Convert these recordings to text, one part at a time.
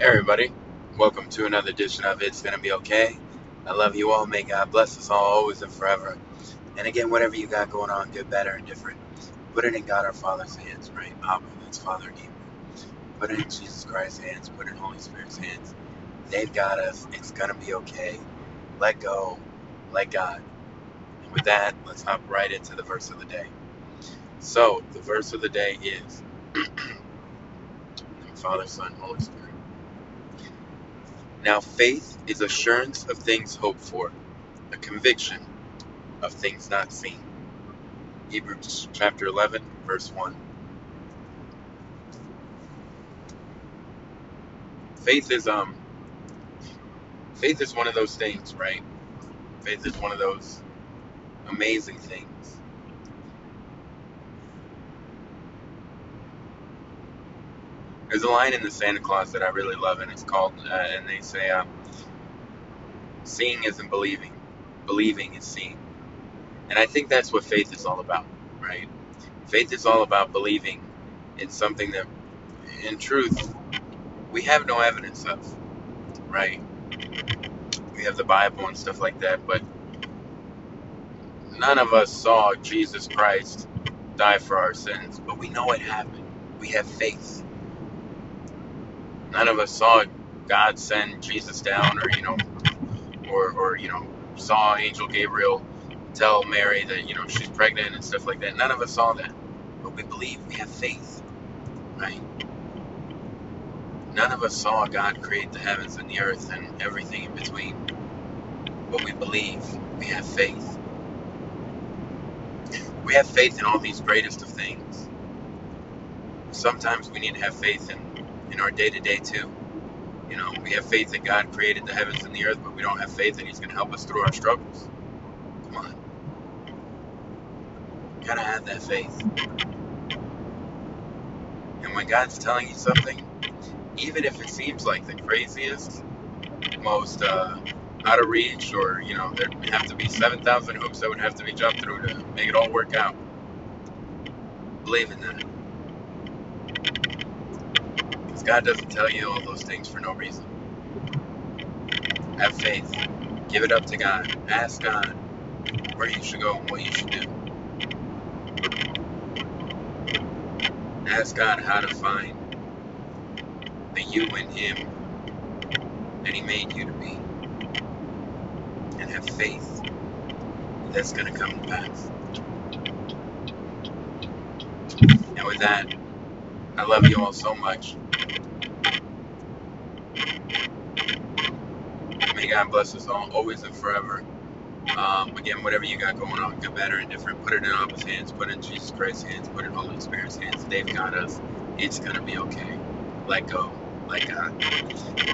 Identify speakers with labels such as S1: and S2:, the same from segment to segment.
S1: Everybody, welcome to another edition of It's Gonna Be Okay. I love you all. May God bless us all always and forever. And again, whatever you got going on, good, better, and different, put it in God our Father's hands, right? Abba, that's Father in Put it in Jesus Christ's hands. Put it in Holy Spirit's hands. They've got us. It's gonna be okay. Let go. Let God. And with that, let's hop right into the verse of the day. So, the verse of the day is Father, Son, Holy Spirit. Now faith is assurance of things hoped for, a conviction of things not seen. Hebrews chapter 11, verse 1. Faith is um faith is one of those things, right? Faith is one of those amazing things. There's a line in the Santa Clause that I really love, and it's called, uh, and they say, um, "Seeing isn't believing, believing is seeing." And I think that's what faith is all about, right? Faith is all about believing in something that, in truth, we have no evidence of, right? We have the Bible and stuff like that, but none of us saw Jesus Christ die for our sins, but we know it happened. We have faith none of us saw God send Jesus down, or you know, or or you know, saw Angel Gabriel tell Mary that you know she's pregnant and stuff like that. None of us saw that, but we believe. We have faith, right? None of us saw God create the heavens and the earth and everything in between, but we believe. We have faith. We have faith in all these greatest of things. Sometimes we need to have faith in in our day to day too. You know, we have faith that God created the heavens and the earth, but we don't have faith that He's going to help us through our struggles. Come on. You gotta have that faith. And when God's telling you something, even if it seems like the craziest, most uh, out of reach, or you know, there'd have to be 7,000 hoops that would have to be jumped through to make it all work out, believe in that. God doesn't tell you all those things for no reason. Have faith. Give it up to God. Ask God where you should go and what you should do. Ask God how to find the you in Him that He made you to be. And have faith that's going to come to pass. And with that, I love you all so much. May God bless us all, always and forever. Um, again, whatever you got going on, good, better, and different, put it in Abba's hands, put it in Jesus Christ's hands, put it in Holy Spirit's hands. They've got us. It's going to be okay. Let go. Let God.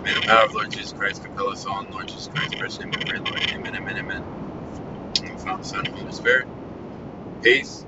S1: May the power of Lord Jesus Christ compel us all in Lord Jesus Christ's precious name we pray, Lord. Amen, amen, amen. Father, Son, Holy Spirit. Peace.